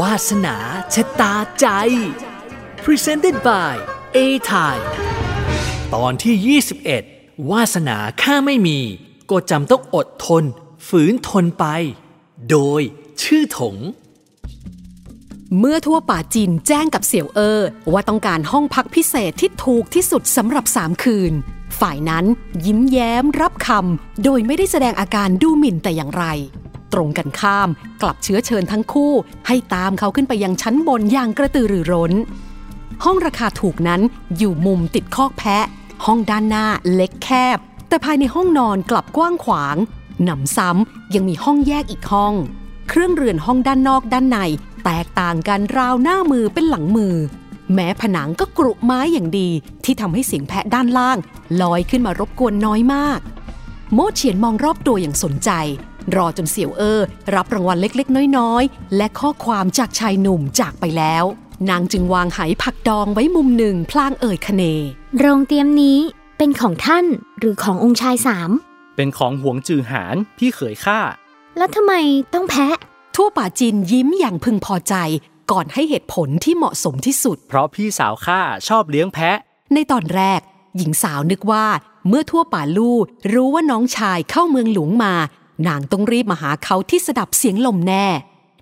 วาสนาชะตาใจ Presented by A t i ตอนที่ 21 วาสนาข้าไม่มี ก็จำต้องอดทน ฝืนทนไป โดยชื่อถง เมื่อทั่วป่าจีนแจ้งกับเสี่ยวเออว่าต้องการห้องพักพิเศษที่ถูกที่สุดสำหรับสามคืน ฝ่ายนั้นยิ้มแย้มรับคำโดยไม่ได้แสดงอาการดูหมิ่นแต่อย่างไร ตรงกันข้าม กลับเชื้อเชิญทั้งคู่ ให้ตามเขาขึ้นไปยังชั้นบนอย่างกระตือรือร้น ห้องราคาถูกนั้นอยู่มุมติดคอกแพะ ห้องด้านหน้าเล็กแคบ แต่ภายในห้องนอนกลับกว้างขวางหนำซ้ำยังมีห้องแยกอีกห้อง เครื่องเรือนห้องด้านนอกด้านใน แตกต่างกันราวหน้ามือเป็นหลังมือ แม้ผนังก็กรุไม้อย่างดี ที่ทำให้เสียงแพะด้านล่าง ลอยขึ้นมารบกวนน้อยมาก โมเฉียนมองรอบตัวอย่างสนใจ รอจนเสี่ยวเออรับรางวัลเล็กๆ น้อยๆ และข้อความจากชายหนุ่มจากไปแล้ว นางจึงวางไหผักดองไว้มุมหนึ่งพลางเอ่ยคเน โรงเตรียมนี้เป็นของท่านหรือขององค์ชายสามเป็นของหวงจือหานพี่เขยข้าแล้วทำไมต้องแพะ ทั่วป่าจินยิ้มอย่างพึงพอใจ ก่อนให้เหตุผลที่เหมาะสมที่สุด เพราะพี่สาวข้าชอบเลี้ยงแพะ ในตอนแรก หญิงสาวนึกว่า เมื่อทั่วป่าลู่รู้ว่าน้องชายเข้าเมืองหลวงมา นางต้องรีบมาหาเขาที่สดับเสียงลมแน่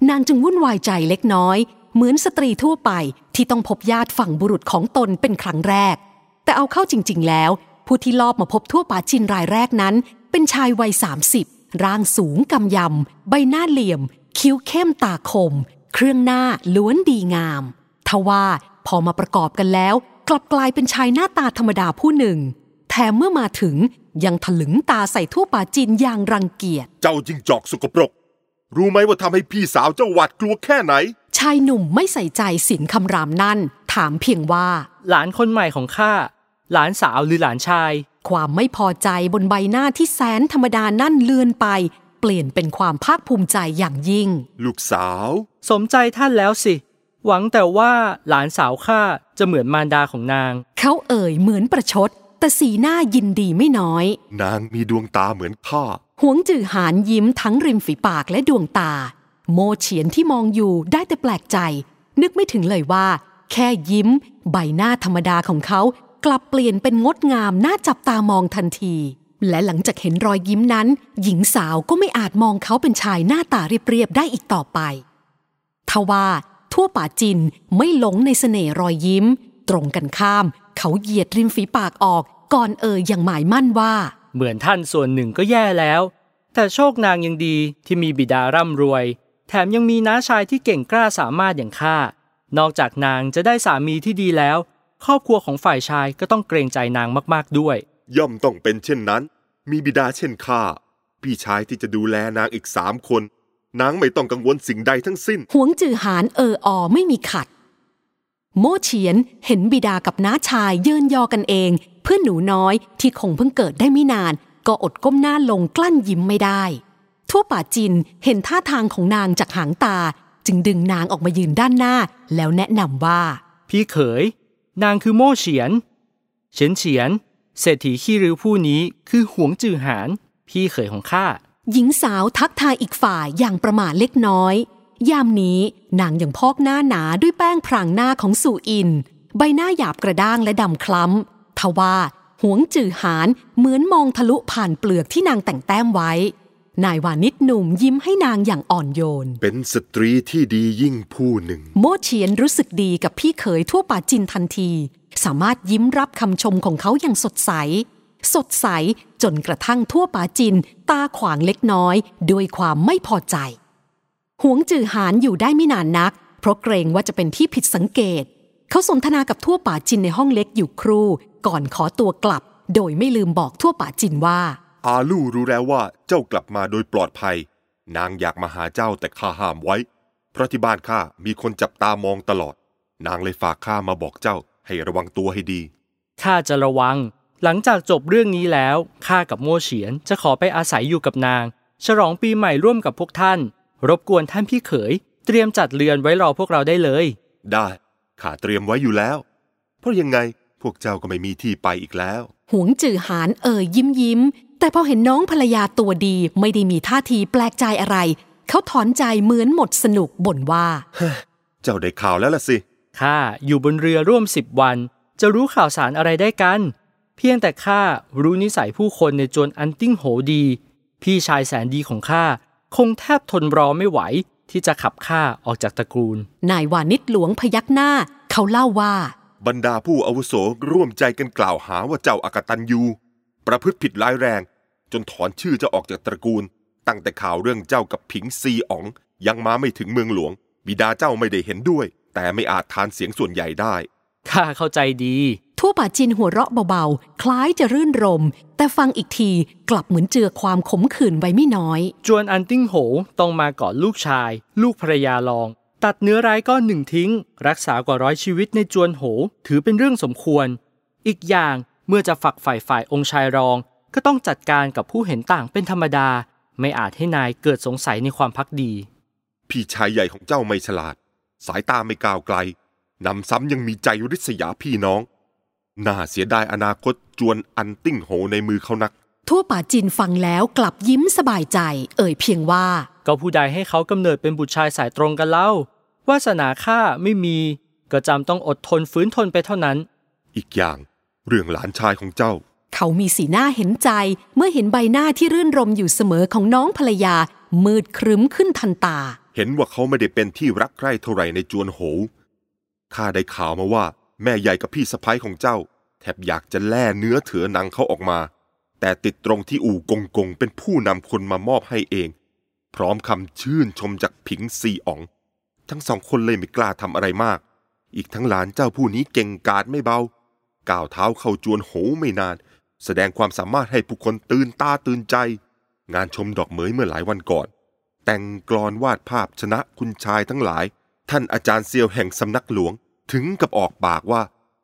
นางจึงวุ่นวายใจเล็กน้อย เหมือนสตรีทั่วไปที่ต้องพบญาติฝั่งบุรุษของตนเป็นครั้งแรก แต่เอาเข้าจริง ๆ แล้ว ผู้ที่ลอบมาพบทั่วป่าจินรายแรกนั้น เป็นชายวัย 30 ร่างสูงกำยำ ใบหน้าเหลี่ยม คิ้วเข้มตาคม เครื่องหน้าล้วนดีงามทว่าพอมาประกอบกันแล้ว กลับกลายเป็นชายหน้าตาธรรมดาผู้หนึ่งแถมเมื่อมาถึง ยังถลึงตาใส่ทั่วป่าจินอย่างรังเกียจ เจ้าจิงจอกสกปรก รู้ไหมว่าทำให้พี่สาวเจ้าหวาดกลัวแค่ไหน ชายหนุ่มไม่ใส่ใจเสินคำรามนั่น ถามเพียงว่า หลานคนใหม่ของข้า หลานสาวหรือหลานชาย ความไม่พอใจบนใบหน้าที่แสนธรรมดานั่นเลือนไป เปลี่ยนเป็นความภาคภูมิใจอย่างยิ่ง ลูกสาว สมใจท่านแล้วสิ หวังแต่ว่าหลานสาวข้าจะเหมือนมารดาของนาง เขาเอ่ยเหมือนประชด แต่สีหน้ายินดีไม่น้อย นางมีดวงตาเหมือนข้าหวงจือหานยิ้มทั้งริมฝีปากและดวงตา โมเฉียนที่มองอยู่ได้แต่แปลกใจ นึกไม่ถึงเลยว่า แค่ยิ้ม ใบหน้าธรรมดาของเขากลับเปลี่ยนเป็นงดงามน่าจับตามองทันที และหลังจากเห็นรอยยิ้มนั้น หญิงสาวก็ไม่อาจมองเขาเป็นชายหน้าตาเรียบๆได้อีกต่อไปทว่าทั่วป่าจินไม่หลงในเสน่ห์รอยยิ้ม ตรงกันข้าม เขาเหยียดริมฝีปากออก ก่อนเอ่ยอย่างหมายมั่นว่า เหมือนท่านส่วนหนึ่งก็แย่แล้ว แต่โชคนางยังดีที่มีบิดาร่ำรวย แถมยังมีน้าชายที่เก่งกล้าสามารถอย่างข้านอกจากนางจะได้สามีที่ดีแล้ว ครอบครัวของฝ่ายชายก็ต้องเกรงใจนางมากๆด้วย ย่อมต้องเป็นเช่นนั้น มีบิดาเช่นข้าพี่ชายที่จะดูแลนางอีกสามคน นางไม่ต้องกังวลสิ่งใดทั้งสิ้น หวงจือหานเอออไม่มีขัด โมเฉียนเห็นบิดากับน้าชายเยินยอกันเอง เพื่อนหนูน้อยที่คงเพิ่งเกิดได้ไม่นาน ก็อดก้มหน้าลงกลั้นยิ้มไม่ได้ ทั่วป่าจินเห็นท่าทางของนางจากหางตา จึงดึงนางออกมายืนด้านหน้า แล้วแนะนำว่า พี่เขย นางคือโม่เฉียน เฉียนเฉียนเศรษฐีขี้ริ้วผู้นี้คือหวงจือหาน พี่เขยของข้าหญิงสาวทักทายอีกฝ่ายอย่างประมาทเล็กน้อย ยามนี้นางยังพอกหน้าหนาด้วยแป้งพรางหน้าของสู่อิน ใบหน้าหยาบกระด้างและดำคล้ำทว่าหวงจือหานเหมือนมองทะลุผ่านเปลือกที่นางแต่งแต้มไว้ นายวานิชหนุ่มยิ้มให้นางอย่างอ่อนโยน เป็นสตรีที่ดียิ่งผู้หนึ่ง โมเฉียนรู้สึกดีกับพี่เขยทั่วป่าจินทันที สามารถยิ้มรับคำชมของเขาอย่างสดใส สดใสจนกระทั่งทั่วป่าจิน ตาขวางเล็กน้อย ด้วยความไม่พอใจ หวงจือหานอยู่ได้ไม่นานนัก เพราะเกรงว่าจะเป็นที่ผิดสังเกต เขาสนทนากับทั่วป่าจินในห้องเล็กอยู่ครู่ ก่อนขอตัวกลับ โดยไม่ลืมบอกทั่วป่าจินว่า อาลู่รู้แล้วว่าเจ้ากลับมาโดยปลอดภัย นางอยากมาหาเจ้าแต่ข้าห้ามไว้ เพราะที่บ้านข้ามีคนจับตามองตลอด นางเลยฝากข้ามาบอกเจ้าให้ระวังตัวให้ดีข้าจะระวัง หลังจากจบเรื่องนี้แล้วข้ากับโม่เฉียนจะขอไปอาศัยอยู่กับนาง ฉลองปีใหม่ร่วมกับพวกท่าน รบกวนท่านพี่เขย เตรียมจัดเรือนไว้รอพวกเราได้เลย ได้ข้าเตรียมไว้อยู่แล้ว เพราะยังไงพวกเจ้าก็ไม่มีที่ไปอีกแล้ว หวงจือหานเอ่ยยิ้มยิ้ม แต่พอเห็นน้องภรรยาตัวดีไม่ได้มีท่าทีแปลกใจอะไร เขาถอนใจเหมือนหมดสนุกบ่นว่า เจ้าได้ข่าวแล้วล่ะสิ ข้าอยู่บนเรือร่วมสิบวัน จะรู้ข่าวสารอะไรได้กัน เพียงแต่ข้ารู้นิสัยผู้คนในจวนอันติ้งโหดี พี่ชายแสนดีของข้า คงแทบทนรอไม่ไหวที่จะขับข้าออกจากตระกูล นายวานิชหลวงพยักหน้า เขาเล่าว่า บรรดาผู้อาวุโสร่วมใจกันกล่าวหาว่าเจ้าอากตันยูประพฤติผิดร้ายแรง จนถอนชื่อเจ้าออกจากตระกูล ตั้งแต่ข่าวเรื่องเจ้ากับผิงซีอ๋อง ยังมาไม่ถึงเมืองหลวง บิดาเจ้าไม่ได้เห็นด้วย แต่ไม่อาจทานเสียงส่วนใหญ่ได้ข้าเข้าใจดี ทั่วป่าจินหัวเราะเบาๆ คล้ายจะรื่นรม แต่ฟังอีกทีกลับเหมือนเจือความขมขื่นไว้ไม่น้อย จวนอันติ้งโหต้องมาก่อนลูกชาย ลูกภรรยาลอง ตัดเนื้อร้ายก้อนหนึ่งทิ้ง รักษากว่าร้อยชีวิตในจวนโหถือเป็นเรื่องสมควร อีกอย่างเมื่อจะฝักฝ่ายฝ่ายองค์ชายรอง ก็ต้องจัดการกับผู้เห็นต่างเป็นธรรมดา ไม่อาจให้นายเกิดสงสัยในความพักดี พี่ชายใหญ่ของเจ้าไม่ฉลาด สายตาไม่ก้าวไกลนำซ้ำยังมีใจริษยาพี่น้อง น่าเสียดายอนาคตจวนอันติ้งโหวในมือเขานัก ถัวป๋าจินฟังแล้วกลับยิ้มสบายใจ เอ่ยเพียงว่า ก็ผู้ใดให้เขากำเนิดเป็นบุตรชายสายตรงกันเล่าวาสนาข้าไม่มี ก็จำต้องอดทนฝืนทนไปเท่านั้น อีกอย่างเรื่องหลานชายของเจ้า เขามีสีหน้าเห็นใจเมื่อเห็นใบหน้าที่รื่นรมย์อยู่เสมอของน้องภรรยา มืดครึ้มขึ้นทันตา เห็นว่าเขาไม่ได้เป็นที่รักใคร่เท่าไหร่ในจวนโหวข้าได้ข่าวมาว่า แม่ใหญ่กับพี่สะพ้ยของเจ้า แทบอยากจะแล่เนื้อเถือหนังเขาออกมา แต่ติดตรงที่อู่กงกงเป็นผู้นำคนมามอบให้เอง พร้อมคำชื่นชมจากผิงซีอ๋อง ทั้งสองคนเลยไม่กล้าทำอะไรมาก อีกทั้งหลานเจ้าผู้นี้เก่งกาจไม่เบา ก้าวเท้าเข้าจวนโหไม่นาน แสดงความสามารถให้ผู้คนตื่นตาตื่นใจ งานชมดอกเหมยเมื่อหลายวันก่อน แต่งกลอนวาดภาพชนะคุณชายทั้งหลาย ท่านอาจารย์เซียวแห่งสำนักหลวง ถึงกับออกปากว่า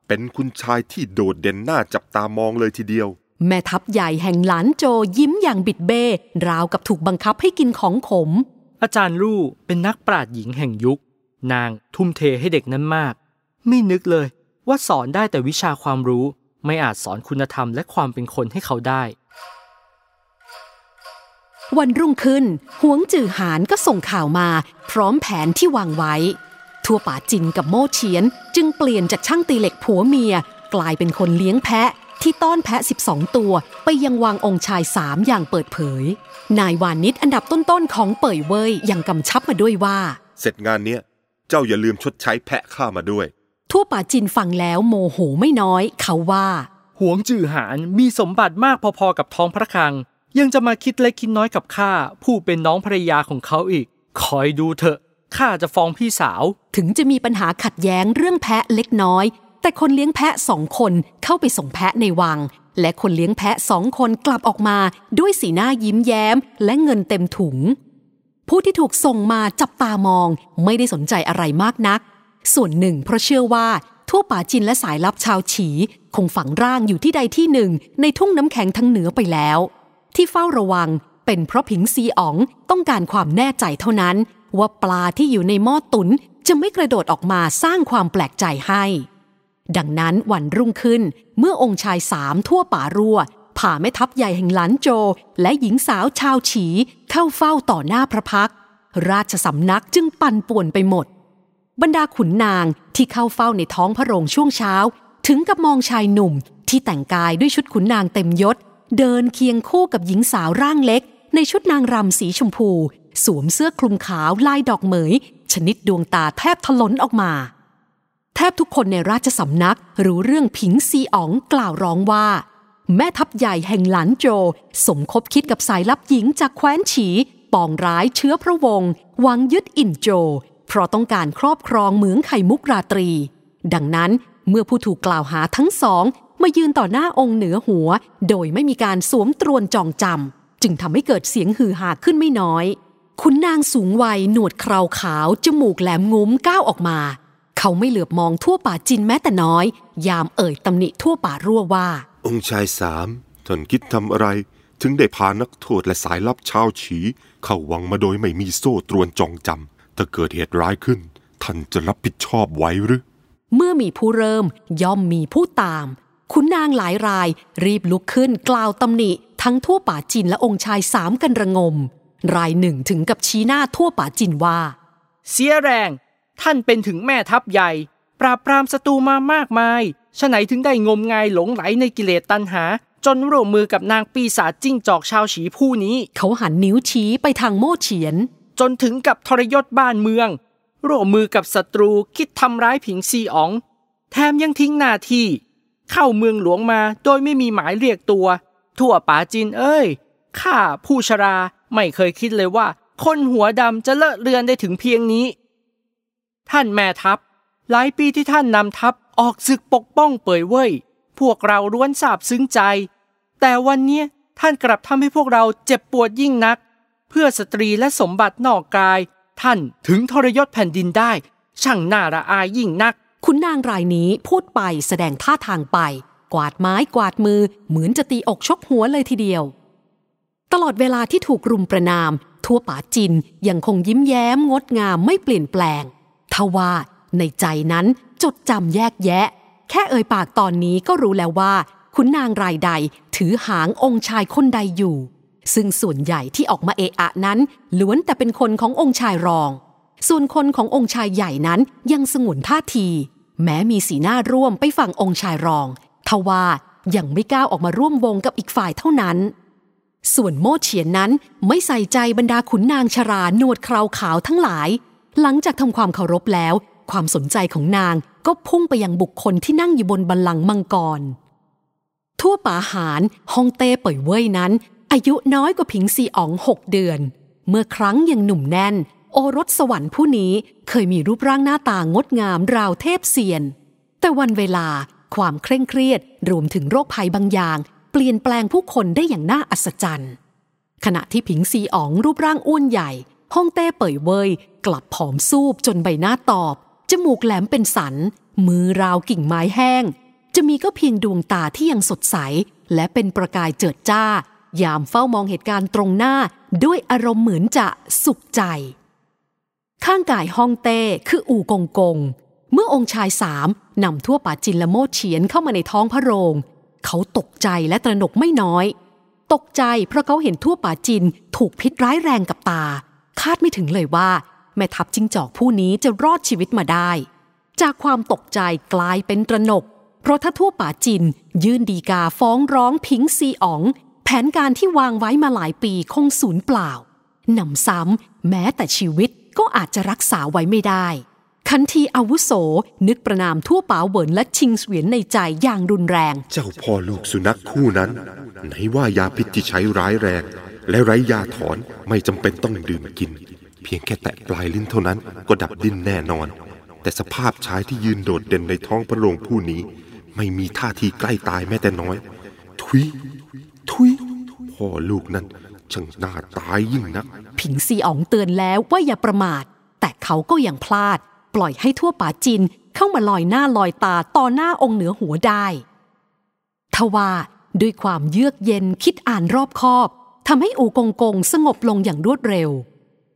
เป็นคุณชายที่โดดเด่นน่าจับตามองเลยทีเดียว แม่ทัพใหญ่แห่งหลานโจยิ้มอย่างบิดเบ้ราวกับถูกบังคับให้กินของขม อาจารย์ลู่เป็นนักปราชญ์หญิงแห่งยุค นางทุ่มเทให้เด็กนั้นมาก ไม่นึกเลยว่าสอนได้แต่วิชาความรู้ไม่อาจสอนคุณธรรมและความเป็นคนให้เขาได้ วันรุ่งขึ้นหวงจือหานก็ส่งข่าวมา พร้อมแผนที่วางไว้ ทั่วป่าจินกับโม่เฉียน จึงเปลี่ยนจากช่างตีเหล็กผัวเมีย กลายเป็นคนเลี้ยงแพะ ที่ต้อนแพะ 12 ตัว ไปยังวางองค์ชายสามอย่างเปิดเผย นายวานิชอันดับต้นๆของเป่ยเว่ยยังกำชับมาด้วยว่า เสร็จงานเนี้ยเจ้าอย่าลืมชดใช้แพะข้ามาด้วย ทั่วป่าจินฟังแล้วโมโหไม่น้อย เขาว่าหวงจือหานมีสมบัติมากพอๆกับท้องพระคลัง ยังจะมาคิดเล็กคิดน้อยกับข้าผู้เป็นน้องภรรยาของเขาอีก คอยดูเถอะ ข้าจะฟ้องพี่สาว ถึงจะมีปัญหาขัดแย้งเรื่องแพะเล็กน้อย แต่คนเลี้ยงแพะสองคนเข้าไปส่งแพะในวัง และคนเลี้ยงแพะสองคนกลับออกมาด้วยสีหน้ายิ้มแย้ม และเงินเต็มถุง ผู้ที่ถูกส่งมาจับตามอง ไม่ได้สนใจอะไรมากนัก ส่วนหนึ่งเพราะเชื่อว่าทั่วป่าจินและสายลับชาวฉี คงฝังร่างอยู่ที่ใดที่หนึ่ง ในทุ่งน้ำแข็งทั้งเหนือไปแล้ว ที่เฝ้าระวังเป็นเพราะผิงซีอ๋องต้องการความแน่ใจเท่านั้น ว่าปลาที่อยู่ในหม้อตุนจะไม่กระโดดออกมาสร้างความแปลกใจให้ ดังนั้นวันรุ่งขึ้นเมื่อองค์ชายสามทั่วป่ารั่วผ่าแม่ทัพใหญ่แห่งหลันโจ และหญิงสาวชาวฉีเข้าเฝ้าต่อหน้าพระพัก ราชสำนักจึงปั่นป่วนไปหมด บรรดาขุนนางที่เข้าเฝ้าในท้องพระโรงช่วงเช้า ถึงกับมองชายหนุ่มที่แต่งกายด้วยชุดขุนนางเต็มยศ เดินเคียงคู่กับหญิงสาวร่างเล็ก ในชุดนางรำสีชมพู สวมเสื้อคลุมขาวลายดอกเหมย ชนิดดวงตาแทบทะลนออกมา แทบทุกคนในราชสำนักรู้เรื่องผิงซีอ๋องกล่าวร้องว่า แม่ทัพใหญ่แห่งหลันโจ สมคบคิดกับสายลับหญิงจากแคว้นฉี ปองร้ายเชื้อพระวงศ์หวังยึดอินโจ เพราะต้องการครอบครองเหมืองไข่มุกราตรี ดังนั้นเมื่อผู้ถูกกล่าวหาทั้งสองมายืนต่อหน้าองค์เหนือหัว โดยไม่มีการสวมตรวนจองจำ จึงทำให้เกิดเสียงฮือฮาขึ้นไม่น้อยคุณนางสูงวัยหนวดเคราขาว จมูกแหลมงุ้มก้าวออกมา เขาไม่เหลือบมองทั่วป่าจินแม้แต่น้อย ยามเอ่ยตำหนิทั่วป่ารั่วว่า องค์ชายสามท่านคิดทำอะไร ถึงได้พานักโทษและสายลับชาวฉี เข้าวังมาโดยไม่มีโซ่ตรวนจองจำถ้าเกิดเหตุร้ายขึ้น ท่านจะรับผิดชอบไว้หรือเมื่อมีผู้เริ่มย่อมมีผู้ตาม คุณนางหลายรายรีบลุกขึ้นกล่าวตำหนิ ทั้งทั่วป่าจินและองค์ชายสามกันระงม รายหนึ่งถึงกับชี้หน้าทั่วป่าจินว่า เสียแรง ท่านเป็นถึงแม่ทัพใหญ่ ปราบปรามศัตรูมามากมายฉะไหนถึงได้งมงายหลงไหลในกิเลสตัณหา จนร่วมมือกับนางปีศาจจิ้งจอกชาวฉีผู้นี้ เขาหันนิ้วชี้ไปทางโม่เฉียน จนถึงกับทรยศบ้านเมือง ร่วมมือกับศัตรูคิดทำร้ายผิงซีอ๋อง แถมยังทิ้งหน้าที่ เข้าเมืองหลวงมาโดยไม่มีหมายเรียกตัว ทั่วป่าจินเอ้ยข้าผู้ชราไม่เคยคิดเลยว่า คนหัวดำจะเลอะเลือนได้ถึงเพียงนี้ ท่านแม่ทัพ หลายปีที่ท่านนำทัพออกศึกปกป้องเป่ยเว่ยพวกเราล้วนซาบซึ้งใจ แต่วันนี้ท่านกลับทำให้พวกเราเจ็บปวดยิ่งนัก เพื่อสตรีและสมบัตินอกกาย ท่านถึงทรยศแผ่นดินได้ ช่างน่าระอายยิ่งนัก คุณนางรายนี้พูดไปแสดงท่าทางไป กวาดไม้กวาดมือ เหมือนจะตีอกชกหัวเลยทีเดียว ตลอดเวลาที่ถูกรุมประนาม ทั่วป่าจินยังคงยิ้มแย้มงดงามไม่เปลี่ยนแปลงทว่าในใจนั้นจดจำแยกแยะ แค่เอ่ยปากตอนนี้ก็รู้แล้วว่าขุนนางรายใดถือหางองค์ชายคนใดอยู่ ซึ่งส่วนใหญ่ที่ออกมาเอะอะนั้นล้วนแต่เป็นคนขององค์ชายรอง ส่วนคนขององค์ชายใหญ่นั้นยังสงวนท่าที แม้มีสีหน้าร่วมไปฝั่งองค์ชายรอง ทว่ายังไม่ก้าวออกมาร่วมวงกับอีกฝ่ายเท่านั้น ส่วนโมเฉียนนั้นไม่ใส่ใจบรรดาขุนนางชรา หนวดคราวขาวทั้งหลาย หลังจากทำความเคารพแล้ว ความสนใจของนางก็พุ่งไปยังบุคคลที่นั่งอยู่บนบัลลังก์มังกร ทั่วป่าหารฮองเต้เป่ยเว่ยนั้น อายุน้อยกว่าผิงซีอ๋องหกเดือน เมื่อครั้งยังหนุ่มแน่น โอรสสวรรค์ผู้นี้เคยมีรูปร่างหน้าตางดงามราวเทพเซียน แต่วันเวลาความเคร่งเครียดรวมถึงโรคภัยบางอย่าง เปลี่ยนแปลงผู้คนได้อย่างน่าอัศจรรย์ ขณะที่ผิงซีอ๋องรูปร่างอ้วนใหญ่ฮ่องเต้เป่ยเวยกลับผอมซูบจนใบหน้าตอบ จมูกแหลมเป็นสัน มือราวกิ่งไม้แห้ง จะมีก็เพียงดวงตาที่ยังสดใส และเป็นประกายเจิดจ้า ยามเฝ้ามองเหตุการณ์ตรงหน้าด้วยอารมณ์เหมือนจะสุขใจ ข้างกายฮ่องเต้คืออู่กงกง เมื่อองค์ชายสามนำทั่วป่าจินละโมดเฉียนเข้ามาในท้องพระโรง เขาตกใจและตระหนกไม่น้อย ตกใจเพราะเขาเห็นทั่วป่าจินถูกพิษร้ายแรงกับตา คาดไม่ถึงเลยว่า แม่ทัพจิงจอกผู้นี้จะรอดชีวิตมาได้ จากความตกใจกลายเป็นตระหนก เพราะถ้าทั่วป่าจิน ยื่นดีกาฟ้องร้องพิงซีอ๋อง แผนการที่วางไว้มาหลายปีคงสูญเปล่านำซ้ำแม้แต่ชีวิต ก็อาจจะรักษาไว้ไม่ได้ คันทีอาวุโสนึกประนามทั่วป่าเหวินและชิงเสวียนในใจอย่างรุนแรง เจ้าพ่อลูกสุนัขคู่นั้น ไหนว่ายาพิษที่ใช้ร้ายแรง และไร้ยาถอนไม่จำเป็นต้องดื่มกิน เพียงแค่แตะปลายลิ้นเท่านั้นก็ดับดิ้นแน่นอน แต่สภาพชายที่ยืนโดดเด่นในท้องพระโรงผู้นี้ ไม่มีท่าทีใกล้ตายแม้แต่น้อย ทุย ทุยพ่อลูกนั้น ช่างน่าตายยิ่งนัก ผิงซีอ๋องเตือนแล้วว่าอย่าประมาท แต่เขาก็ยังพลาด ปล่อยให้ทั่วป่าจินเข้ามาลอยหน้าลอยตาต่อหน้าองค์เหนือหัวได้ ทว่าด้วยความเยือกเย็นคิดอ่านรอบคอบทำให้อูกงกงสงบลงอย่างรวดเร็ว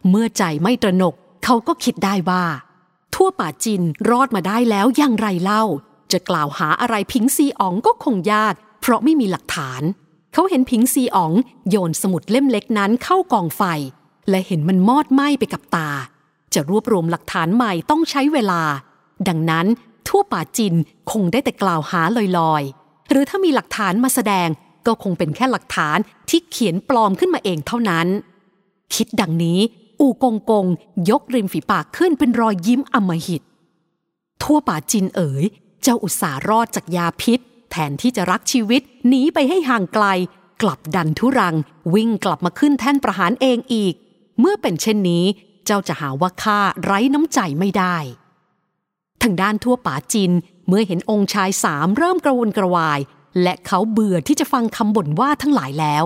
เมื่อใจไม่ตระหนกเขาก็คิดได้ว่า ทั่วป่าจินรอดมาได้แล้วอย่างไรเล่า จะกล่าวหาอะไรพิงซีอ๋องก็คงยาก เพราะไม่มีหลักฐาน เขาเห็นพิงซีอ๋องโยนสมุดเล่มเล็กนั้นเข้ากองไฟ และเห็นมันมอดไหม้ไปกับตา จะรวบรวมหลักฐานใหม่ต้องใช้เวลา ดังนั้นทั่วป่าจินคงได้แต่กล่าวหาลอยๆ หรือถ้ามีหลักฐานมาแสดงก็คงเป็นแค่หลักฐานที่เขียนปลอมขึ้นมาเองเท่านั้น คิดดังนี้ อูกงกง ยกริมฝีปากขึ้นเป็นรอยยิ้มอำมหิต ทั่วป่าจินเอ๋ย เจ้าอุตสาหรอดจากยาพิษ ทนที่จะรักชีวิตหนีไปให้ห่างไกล กลับดันทุรัง วิ่งกลับมาขึ้นแท่นประหารเองอีก เมื่อเป็นเช่นนี้ เจ้าจะหาว่าข้าไร้น้ำใจไม่ได้ ทางด้านทั่วป่าจิน เมื่อเห็นองค์ชายสามเริ่มกระวนกระวาย และเขาเบื่อที่จะฟังคำบ่นว่าทั้งหลายแล้ว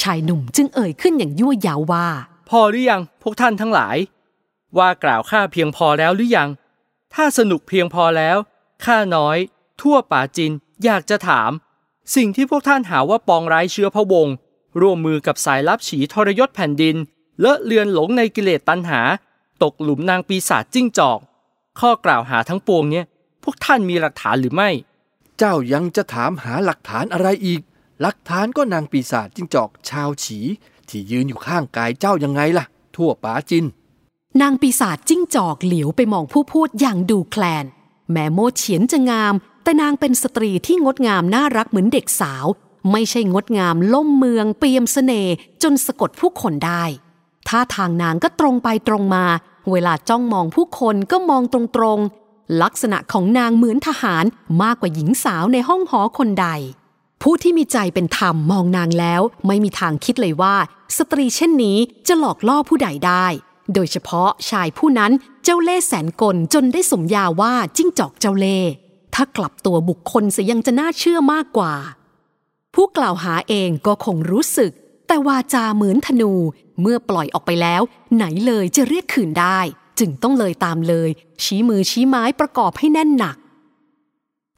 ชายหนุ่มจึงเอ่ยขึ้นอย่างยั่วยาวว่า พอหรือยังพวกท่านทั้งหลาย ว่ากล่าวข้าเพียงพอแล้วหรือยัง ถ้าสนุกเพียงพอแล้วข้าน้อย ทั่วป่าจิน อยากจะถาม สิ่งที่พวกท่านหาว่าปองร้ายเชื้อพระวงศ์ร่วมมือกับสายลับฉีทรยศแผ่นดิน เลอะเลือนหลงในกิเลสตัณหา ตกหลุมนางปีศาจจิ้งจอก ข้อกล่าวหาทั้งปวงเนี่ยพวกท่านมีหลักฐานหรือไม่ เจ้ายังจะถามหาหลักฐานอะไรอีก หลักฐานก็นางปีศาจจิ้งจอกชาวฉี ที่ยืนอยู่ข้างกายเจ้ายังไงล่ะ ทั่วป๋าจิน นางปีศาจจิ้งจอกเหลียวไปมองผู้พูดอย่างดูแคลน แม้โมเฉียนจะงาม แต่นางเป็นสตรีที่งดงามน่ารักเหมือนเด็กสาว ไม่ใช่งดงามล่มเมืองเปียมเสน่ห์จนสะกดผู้คนได้ ท่าทางนางก็ตรงไปตรงมา เวลาจ้องมองผู้คนก็มองตรงๆ ลักษณะของนางเหมือนทหารมากกว่าหญิงสาวในห้องหอคนใด ผู้ที่มีใจเป็นธรรมมองนางแล้ว ไม่มีทางคิดเลยว่า สตรีเช่นนี้จะหลอกล่อผู้ใดได้ โดยเฉพาะชายผู้นั้นเจ้าเล่ห์แสนกลจนได้สมญาว่าจิ้งจอกเจ้าเล่ห์ ถ้ากลับตัวบุคคลเสียยังจะน่าเชื่อมากกว่า ผู้กล่าวหาเองก็คงรู้สึก แต่วาจาเหมือนธนูเมื่อปล่อยออกไปแล้ว ไหนเลยจะเรียกคืนได้ จึงต้องเลยตามเลย ชี้มือชี้ไม้ประกอบให้แน่นหนัก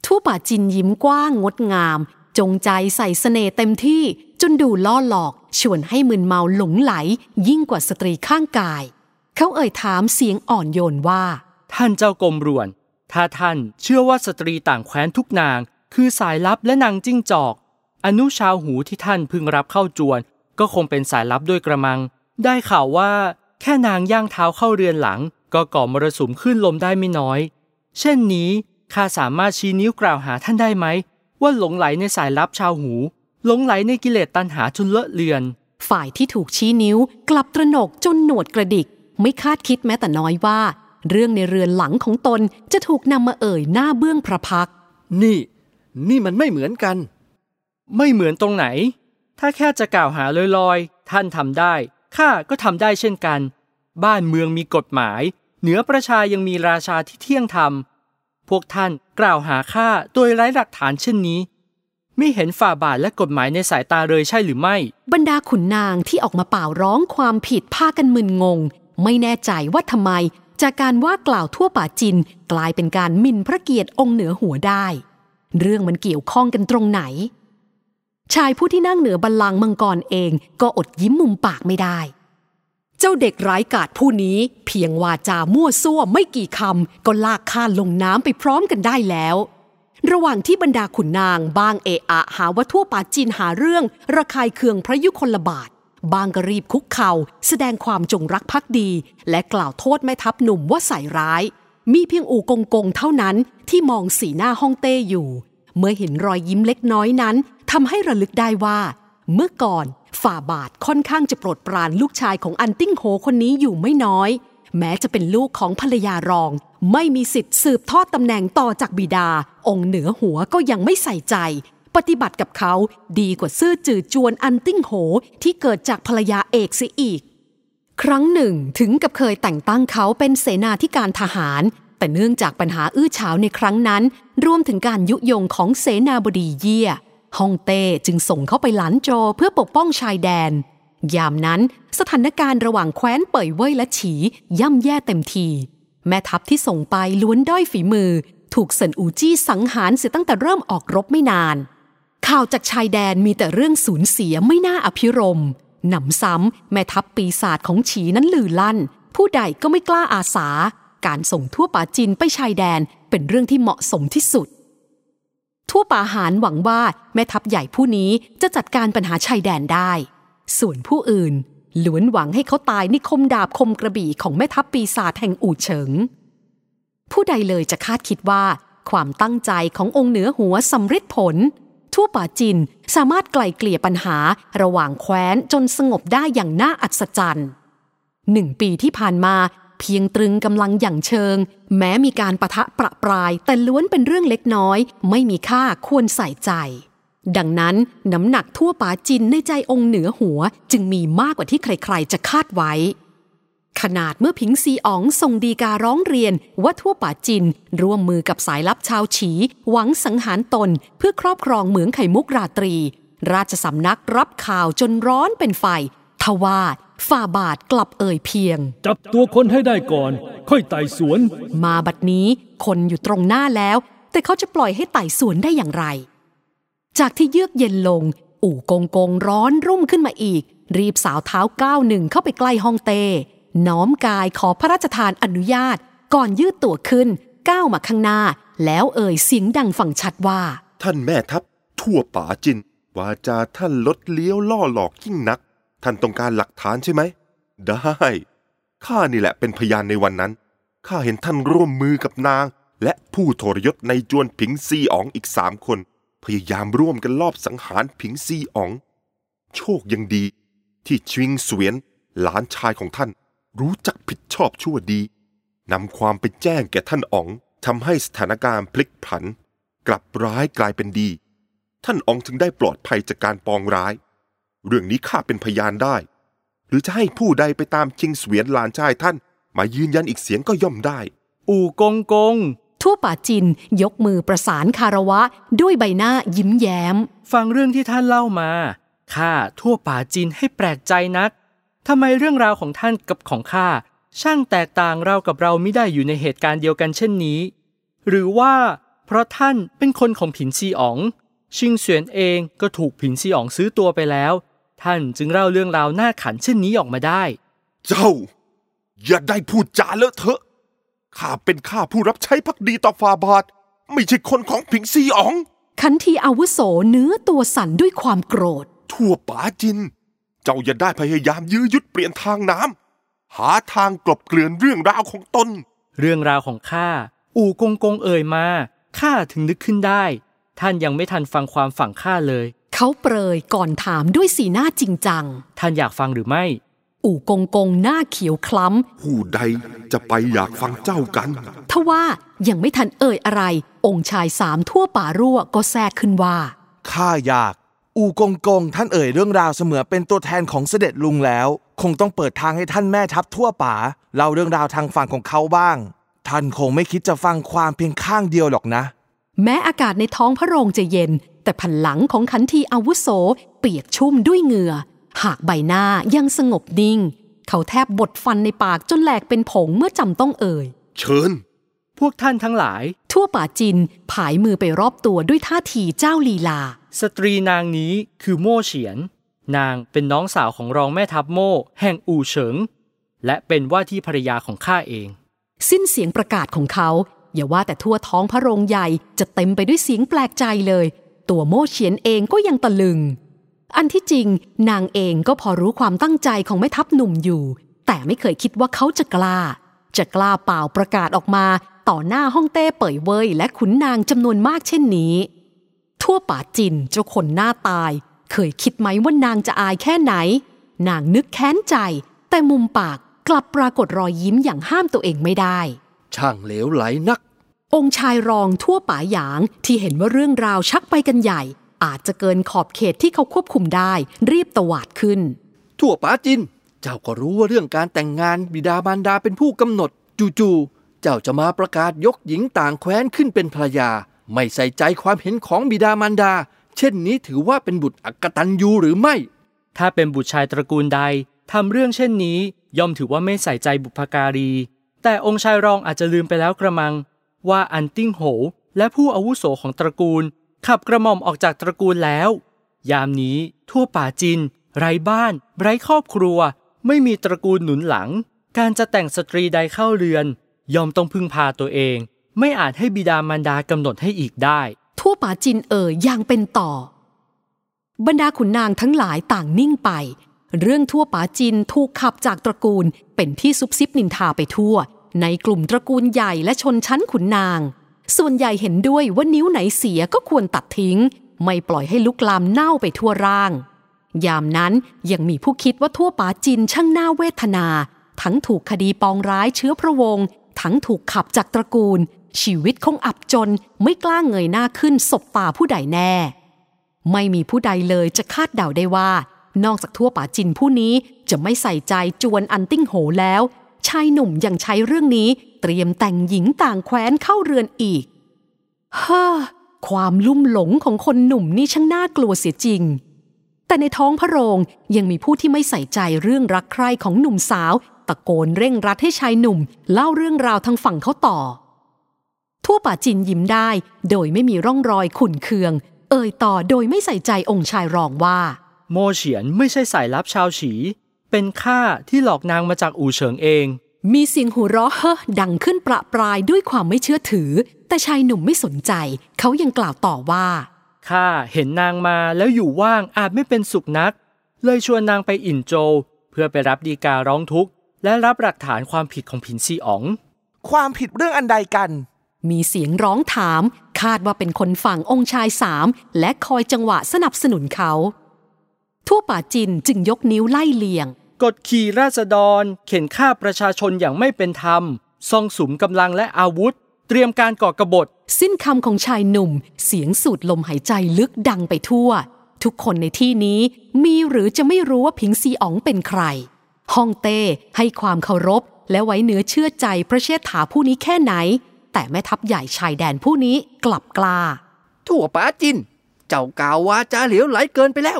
ทั่ป่าจินยิ้มกว้างงดงาม จงใจใส่เสน่ห์เต็มที่จนดูล่อหลอก ชวนให้มึนเมาหลงไหล ยิ่งกว่าสตรีข้างกาย เขาเอ่ยถามเสียงอ่อนโยนว่า ท่านเจ้ากรมรวน ถ้าท่านเชื่อว่าสตรีต่างแคว้นทุกนาง คือสายลับและนางจิ้งจอก อนุชาวหูที่ท่านพึงรับเข้าจวน ก็คงเป็นสายลับด้วยกระมัง ได้ข่าวว่า แค่นางย่างเท้าเข้าเรือนหลัง ก็ก่อมรสุมขึ้นลมได้ไม่น้อย เช่นนี้ข้าสามารถชี้นิ้วกล่าวหาท่านได้ไหม ว่าหลงไหลในสายลับชาวหู หลงไหลในกิเลสตัณหาจนเลอะเลือน ฝ่ายที่ถูกชี้นิ้วกลับตระหนกจนหนวดกระดิก ไม่คาดคิดแม้แต่น้อยว่า เรื่องในเรือนหลังของตนจะถูกนำมาเอ่ยหน้าเบื้องพระพักตร์นี่ นี่มันไม่เหมือนกัน ไม่เหมือนตรงไหน ถ้าแค่จะกล่าวหาลอยๆ ท่านทำได้ ข้าก็ทำได้เช่นกัน บ้านเมืองมีกฎหมาย เหนือประชายังมีราชาที่เที่ยงธรรม พวกท่านกล่าวหาข้าโดยไร้หลักฐานเช่นนี้ไม่เห็นฝ่าบาทและกฎหมายในสายตาเลยใช่หรือไม่ บรรดาขุนนางที่ออกมาเป่าร้องความผิดพากันมึนงง ไม่แน่ใจว่าทำไม จากการว่ากล่าวทั่วป่าจินกลายเป็นการหมิ่นพระเกียรติองค์เหนือหัวได้ เรื่องมันเกี่ยวข้องกันตรงไหน ชายผู้ที่นั่งเหนือบัลลังก์มังกรเองก็อดยิ้มมุมปากไม่ได้ เจ้าเด็กร้ายกาจผู้นี้เพียงวาจามั่วซั่วไม่กี่คำก็ลากข้าลงน้ำไปพร้อมกันได้แล้ว ระหว่างที่บรรดาขุนนางบางเอะอะหาว่าทั่วป่าจีนหาเรื่องระคายเคืองพระยุคลบาท บางก็รีบคุกเข่าแสดงความจงรักภักดี และกล่าวโทษแม่ทัพหนุ่มว่าใส่ร้าย มีเพียงอูกงกงเท่านั้นที่มองสีหน้าห้องเต้อยู่ เมื่อเห็นรอยยิ้มเล็กน้อยนั้นทำให้ระลึกได้ว่า เมื่อก่อนฝ่าบาทค่อนข้างจะโปรดปรานลูกชายของอันติ้งโฮคนนี้อยู่ไม่น้อย แม้จะเป็นลูกของภรรยารอง ไม่มีสิทธิ์สืบทอดตำแหน่งต่อจากบิดา องค์เหนือหัวก็ยังไม่ใส่ใจ ปฏิบัติกับเขาดีกว่าซื่อจื่อจวนอันติ้งโหวที่เกิดจากภรรยาเอกเสียอีก ครั้งหนึ่งถึงกับเคยแต่งตั้งเขาเป็นเสนาธิการทหาร แต่เนื่องจากปัญหาอื้อฉาวในครั้งนั้น รวมถึงการยุยงของเสนาบดีเยี่ยฮ่องเต้จึงส่งเขาไปหลานโจวเพื่อปกป้องชายแดน ยามนั้นสถานการณ์ระหว่างแคว้นเป่ยเว่ยและฉี ย่ำแย่เต็มที แม่ทัพที่ส่งไปล้วนด้อยฝีมือ ถูกเซินอูจี้สังหารเสียตั้งแต่เริ่มออกรบไม่นาน ข่าวจากชายแดนมีแต่เรื่องสูญเสียไม่น่าอภิรมหนำซ้ำแม่ทัพปีศาจของฉีนั้นลือลั่น ผู้ใดก็ไม่กล้าอาสา การส่งทั่วป่าจินไปชายแดนเป็นเรื่องที่เหมาะสมที่สุด ทั่วป่าหารหวังว่าแม่ทัพใหญ่ผู้นี้จะจัดการปัญหาชายแดนได้ ส่วนผู้อื่นล้วนหวังให้เขาตายในคมดาบคมกระบี่ของแม่ทัพปีศาจแห่งอู่เฉิง ผู้ใดเลยจะคาดคิดว่า ความตั้งใจขององค์เหนือหัวสำเร็จผล ทั่วป่าจินสามารถไกล่เกลี่ยปัญหาระหว่างแคว้นจนสงบได้อย่างน่าอัศจรรย์หนึ่งปีที่ผ่านมาเพียงตรึงกำลังอย่างเชิง แม้มีการประทะประปราย แต่ล้วนเป็นเรื่องเล็กน้อย ไม่มีค่าควรใส่ใจ ดังนั้นน้ำหนักทั่วป่าจินในใจองค์เหนือหัวจึงมีมากกว่าที่ใครๆจะคาดไว้ ขนาดเมื่อผิงซีอ๋องส่งดีการ้องเรียนว่าทั่วป่าจิน ร่วมมือกับสายลับชาวฉี หวังสังหารตน เพื่อครอบครองเหมืองไข่มุกราตรี ราชสำนักรับข่าวจนร้อนเป็นไฟ ทว่าฝ่าบาทกลับเอ่ยเพียง จับตัวคนให้ได้ก่อน ค่อยไต่สวน มาบัดนี้คนอยู่ตรงหน้าแล้ว แต่เขาจะปล่อยให้ไต่สวนได้อย่างไร จากที่เยือกเย็นลง อู่กงกงร้อนรุ่มขึ้นมาอีก รีบสาวเท้าก้าวหนึ่งเข้าไปใกล้ห้องเต้ น้อมกายขอพระราชทานอนุญาต ก่อนยืดตัวขึ้น ก้าวมาข้างหน้า แล้วเอ่ยเสียงดังฟังชัดว่า ท่านแม่ทัพ ทั่วป่าจิน วาจาท่านลดเลี้ยวล่อหลอกยิ่งนัก ท่านต้องการหลักฐานใช่ไหม ได้ ข้านี่แหละเป็นพยานในวันนั้น ข้าเห็นท่านร่วมมือกับนาง และผู้ทรยศในจวนผิงซีอ๋องอีกสามคน พยายามร่วมกันลอบสังหารผิงซีอ๋อง โชคยังดี ที่ชิงเสวียนหลานชายของท่าน รู้จักผิดชอบชั่วดีนำความไปแจ้งแก่ท่านอ๋องทำให้สถานการณ์พลิกผัน กลับร้ายกลายเป็นดี ท่านอ๋องถึงได้ปลอดภัยจากการปองร้าย เรื่องนี้ข้าเป็นพยานได้ หรือจะให้ผู้ใดไปตามชิงเสวียนหลานชายท่าน มายืนยันอีกเสียงก็ย่อมได้ อู่กงกงทั่วป่าจินยกมือประสานคารวะ ด้วยใบหน้ายิ้มแย้ม ฟังเรื่องที่ท่านเล่ามาข้าทั่วป่าจีนให้แปลกใจนัก ทำไมเรื่องราวของท่านกับของข้าช่างแตกต่างเรากับเราไม่ได้อยู่ในเหตุการณ์เดียวกันเช่นนี้ หรือว่าเพราะท่านเป็นคนของผินซีอ๋อง ชิงเสวียนเองก็ถูกผินซีอ๋องซื้อตัวไปแล้ว ท่านจึงเล่าเรื่องราวน่าขันเช่นนี้ออกมาได้ เจ้า อย่าได้พูดจาเลอะเทอะข้าเป็นข้าผู้รับใช้พักดีต่อฟาบาทไม่ใช่คนของผิงซีอ๋อง ขันทีอาวุโสเนื้อตัวสั่นด้วยความโกรธ ทั่วป๋าจิน เจ้าอย่าได้พยายามยื้อยุดเปลี่ยนทางน้ำหาทางกลบเกลื่อนเรื่องราวของตน เรื่องราวของข้า อู่กงกงเอ่ยมา ข้าถึงนึกขึ้นได้ ท่านยังไม่ทันฟังความฝั่งข้าเลย เขาเปรยก่อนถามด้วยสีหน้าจริงจัง ท่านอยากฟังหรือไม่ อู่กงกงหน้าเขียวคล้ผู้ใดจะไปอยากฟังเจ้ากันำทว่ายังไม่ทันเอ่ยอะไร องค์ชายสามทั่วป่ารั่วก็แทรกขึ้นว่า ข้าอยาก อูกงกงท่านเอ่ยเรื่องราวเสมือนเป็นตัวแทนของเสด็จลุงแล้ว คงต้องเปิดทางให้ท่านแม่ทัพทั่วป่าเล่าเรื่องราวทางฝั่งของเขาบ้าง ท่านคงไม่คิดจะฟังความเพียงข้างเดียวหรอกนะ แม้อากาศในท้องพระโรงจะเย็น แต่ผันหลังของขันทีอาวุโส เปียกชุ่มด้วยเหงื่อ หากใบหน้ายังสงบนิ่ง เขาแทบบดฟันในปากจนแหลกเป็นผงเมื่อจำต้องเอ่ย เชิญ พวกท่านทั้งหลาย ทั่วป่าจินผายมือไปรอบตัวด้วยท่าทีเจ้าลีลา สตรีนางนี้คือโม่เฉียน นางเป็นน้องสาวของรองแม่ทัพโม่แห่งอู่เฉิง และเป็นว่าที่ภรรยาของข้าเอง สิ้นเสียงประกาศของเขา อย่าว่าแต่ทั่วท้องพระโรงใหญ่จะเต็มไปด้วยเสียงแปลกใจเลย ตัวโม่เฉียนเองก็ยังตะลึง อันที่จริง นางเองก็พอรู้ความตั้งใจของแม่ทัพหนุ่มอยู่ แต่ไม่เคยคิดว่าเขาจะกล้า จะกล้าเปล่าประกาศออกมา ต่อหน้าห้องเต้เป่ยเว่ยและขุนนางจำนวนมากเช่นนี้ ทั่วป่าจินเจ้าคนหน้าตาย เคยคิดไหมว่านางจะอายแค่ไหน นางนึกแค้นใจ แต่มุมปากกลับปรากฏรอยยิ้มอย่างห้ามตัวเองไม่ได้ ช่างเหลวไหลนัก องค์ชายรองทั่วป่าหยางที่เห็นว่าเรื่องราวชักไปกันใหญ่ อาจจะเกินขอบเขตที่เขาควบคุมได้ รีบตวาดขึ้น ทั่วป๋าจิน เจ้าก็รู้ว่าเรื่องการแต่งงานบิดามารดาเป็นผู้กำหนด จู่ๆเจ้าจะมาประกาศยกหญิงต่างแคว้นขึ้นเป็นภรรยา ไม่ใส่ใจความเห็นของบิดามารดา เช่นนี้ถือว่าเป็นบุตรอกตัญญูหรือไม่ ถ้าเป็นบุตรชายตระกูลใดทำเรื่องเช่นนี้ ย่อมถือว่าไม่ใส่ใจบุพการี แต่องค์ชายรองอาจจะลืมไปแล้วกระมัง ว่าอันติ้งโหว และผู้อาวุโสของตระกูล ขับกระหม่อมออกจากตระกูลแล้ว ยามนี้ทั่วป๋าจิน ไร้บ้าน ไร้ครอบครัว ไม่มีตระกูลหนุนหลัง การจะแต่งสตรีใดเข้าเรือน ย่อมต้องพึ่งพาตัวเอง ไม่อาจให้บิดามารดากำหนดให้อีกได้ ทั่วป่าจินเอ่ยอย่างเป็นต่อ บรรดาขุนนางทั้งหลายต่างนิ่งไป เรื่องทั่วป่าจินถูกขับจากตระกูลเป็นที่ซุบซิบนินทาไปทั่ว ในกลุ่มตระกูลใหญ่และชนชั้นขุนนาง ส่วนใหญ่เห็นด้วยว่านิ้วไหนเสียก็ควรตัดทิ้ง ไม่ปล่อยให้ลุกลามเน่าไปทั่วร่าง ยามนั้นยังมีผู้คิดว่าทั่วป่าจินช่างน่าเวทนา ทั้งถูกคดีปองร้ายเชื้อพระวงศ์ทั้งถูกขับจากตระกูล ชีวิตคงอับจนไม่กล้าเงยหน้าขึ้นศบตาผู้ใดแน่ ไม่มีผู้ใดเลยจะคาดเดาได้ว่า นอกจากทั่วป่าจินผู้นี้จะไม่ใส่ใจจวนอันติ้งโหแล้ว ชายหนุ่มยังใช้เรื่องนี้ เตรียมแต่งหญิงต่างแคว้นเข้าเรือนอีกฮ่าความลุ่มหลงของคนหนุ่มนี่ช่างน่ากลัวเสียจริง แต่ในท้องพระโรงยังมีผู้ที่ไม่ใส่ใจเรื่องรักใคร่ของหนุ่มสาว ตะโกนเร่งรัดให้ชายหนุ่ม เล่าเรื่องราวทางฝั่งเขาต่อ ทั่วป่าจินยิ้มได้ โดยไม่มีร่องรอยขุ่นเคือง เอ่ยต่อโดยไม่ใส่ใจองค์ชายรองว่า โมเฉียนไม่ใช่สายลับชาวฉี เป็นข้าที่หลอกนางมาจากอู่เฉิงเอง มีเสียงหัวเราะเฮ้อดังขึ้นประปรายด้วยความไม่เชื่อถือ แต่ชายหนุ่มไม่สนใจ เขายังกล่าวต่อว่าข้าเห็นนางมาแล้วอยู่ว่างอาจไม่เป็นสุขนัก เลยชวนนางไปอินโจวเพื่อไปรับดีการ้องทุกข์ และรับหลักฐานความผิดของผินซีอ๋อง ความผิดเรื่องอันใดกัน มีเสียงร้องถาม คาดว่าเป็นคนฝั่งองค์ชายสามและคอยจังหวะสนับสนุนเขา ทั่วป่าจินจึงยกนิ้วไล่เลียง กดขี่ราษฎร เข็นฆ่าประชาชนอย่างไม่เป็นธรรมซ่องสุมกำลังและอาวุธ เตรียมการก่อกบฏ สิ้นคำของชายหนุ่ม เสียงสูดลมหายใจลึกดังไปทั่ว ทุกคนในที่นี้มีหรือจะไม่รู้ว่าผิงซีอ๋องเป็นใครฮ่องเต้ให้ความเคารพและไว้เนื้อเชื่อใจพระเชษฐาผู้นี้แค่ไหน แต่แม่ทัพใหญ่ชายแดนผู้นี้กลับกล้าทั่วป๋าจิน เจ้ากล่าววาจาเหลวไหลเกินไปแล้ว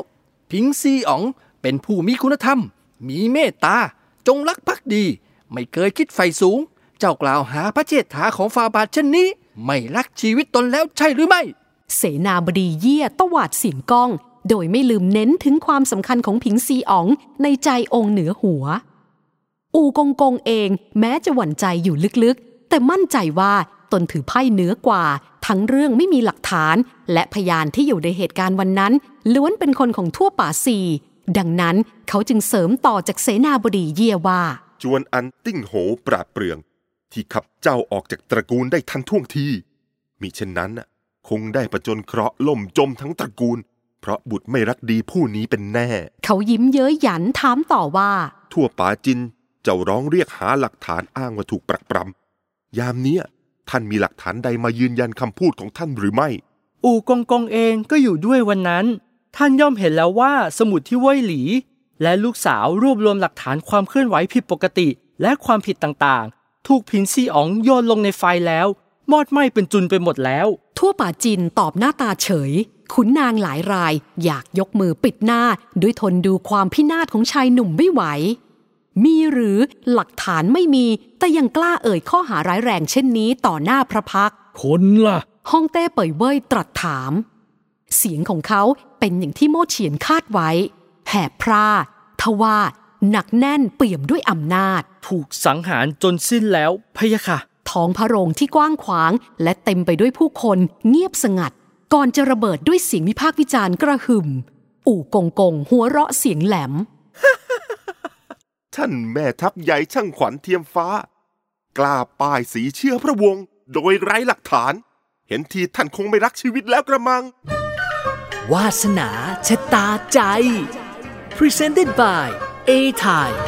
พิงซีอ๋องเป็นผู้มีคุณธรรม มีเมตตา จงรักภักดี ไม่เคยคิดไฟสูง เจ้ากล่าวหาพระเจษฐาของฟาบาทเช่นนี้ ไม่รักชีวิตตนแล้วใช่หรือไม่ เสนาบดีเยี่ยตวาดเสียงก้อง โดยไม่ลืมเน้นถึงความสำคัญของผิงซีอ๋องในใจองค์เหนือหัว อูกงกงเองแม้จะหวั่นใจอยู่ลึกๆ แต่มั่นใจว่าตนถือไพ่เหนือกว่า ทั้งเรื่องไม่มีหลักฐาน และพยานที่อยู่ในเหตุการณ์วันนั้น ล้วนเป็นคนของทั่วป๋าซีดังนั้นเขาจึงเสริมต่อจากเสนาบดีเยี่ยว่า จวนอันติ้งโหวปราดเปรื่อง ที่ขับเจ้าออกจากตระกูลได้ทันท่วงทีมิเช่นนั้นน่ะคงได้ประจนเคราะห์ล่มจมทั้งตระกูล เพราะบุตรไม่รักดีผู้นี้เป็นแน่ เขายิ้มเย้ยหยันถามต่อว่า ทั่วป๋าจิน เจ้าร้องเรียกหาหลักฐานอ้างว่าถูกปรักปรำ ยามเนี้ยท่านมีหลักฐานใดมายืนยันคำพูดของท่านหรือไม่ อู่กงกงเองก็อยู่ด้วยวันนั้น ท่านย่อมเห็นแล้วว่าสมุดที่เว่ยหลี และลูกสาวรวบรวมหลักฐานความเคลื่อนไหวผิดปกติ และความผิดต่างๆ ถูกผินซีอ๋องโยนลงในไฟแล้ว มอดไหม้เป็นจุนไปหมดแล้ว ทั่วป่าจินตอบหน้าตาเฉย ขุนนางหลายรายอยากยกมือปิดหน้าด้วยทนดูความพินาศของชายหนุ่มไม่ไหว มีหรือหลักฐานไม่มี แต่ยังกล้าเอ่ยข้อหาร้ายแรงเช่นนี้ต่อหน้าพระพักตร์คนล่ะฮ่องเต้เป่ยเว่ยตรัสถาม เสียงของเขาเป็นอย่างที่โมเฉียนคาดไว้แหบพร่าทว่าหนักแน่นเปี่ยมด้วยอำนาจ ถูกสังหารจนสิ้นแล้วพะยะค่ะท้องพระโรงที่กว้างขวาง และเต็มไปด้วยผู้คนเงียบสงัด ก่อนจะระเบิดด้วยเสียงวิพากษ์วิจารณ์กระหึ่ม อู่กงกงหัวเราะเสียงแหลม ท่านแม่ทัพใหญ่ช่างขวัญเทียมฟ้า กล้าป้ายสีเชื่อพระวงศ์โดยไร้หลักฐาน เห็นทีท่านคงไม่รักชีวิตแล้วกระมัง วาสนาชะตาใจ Presented by A Time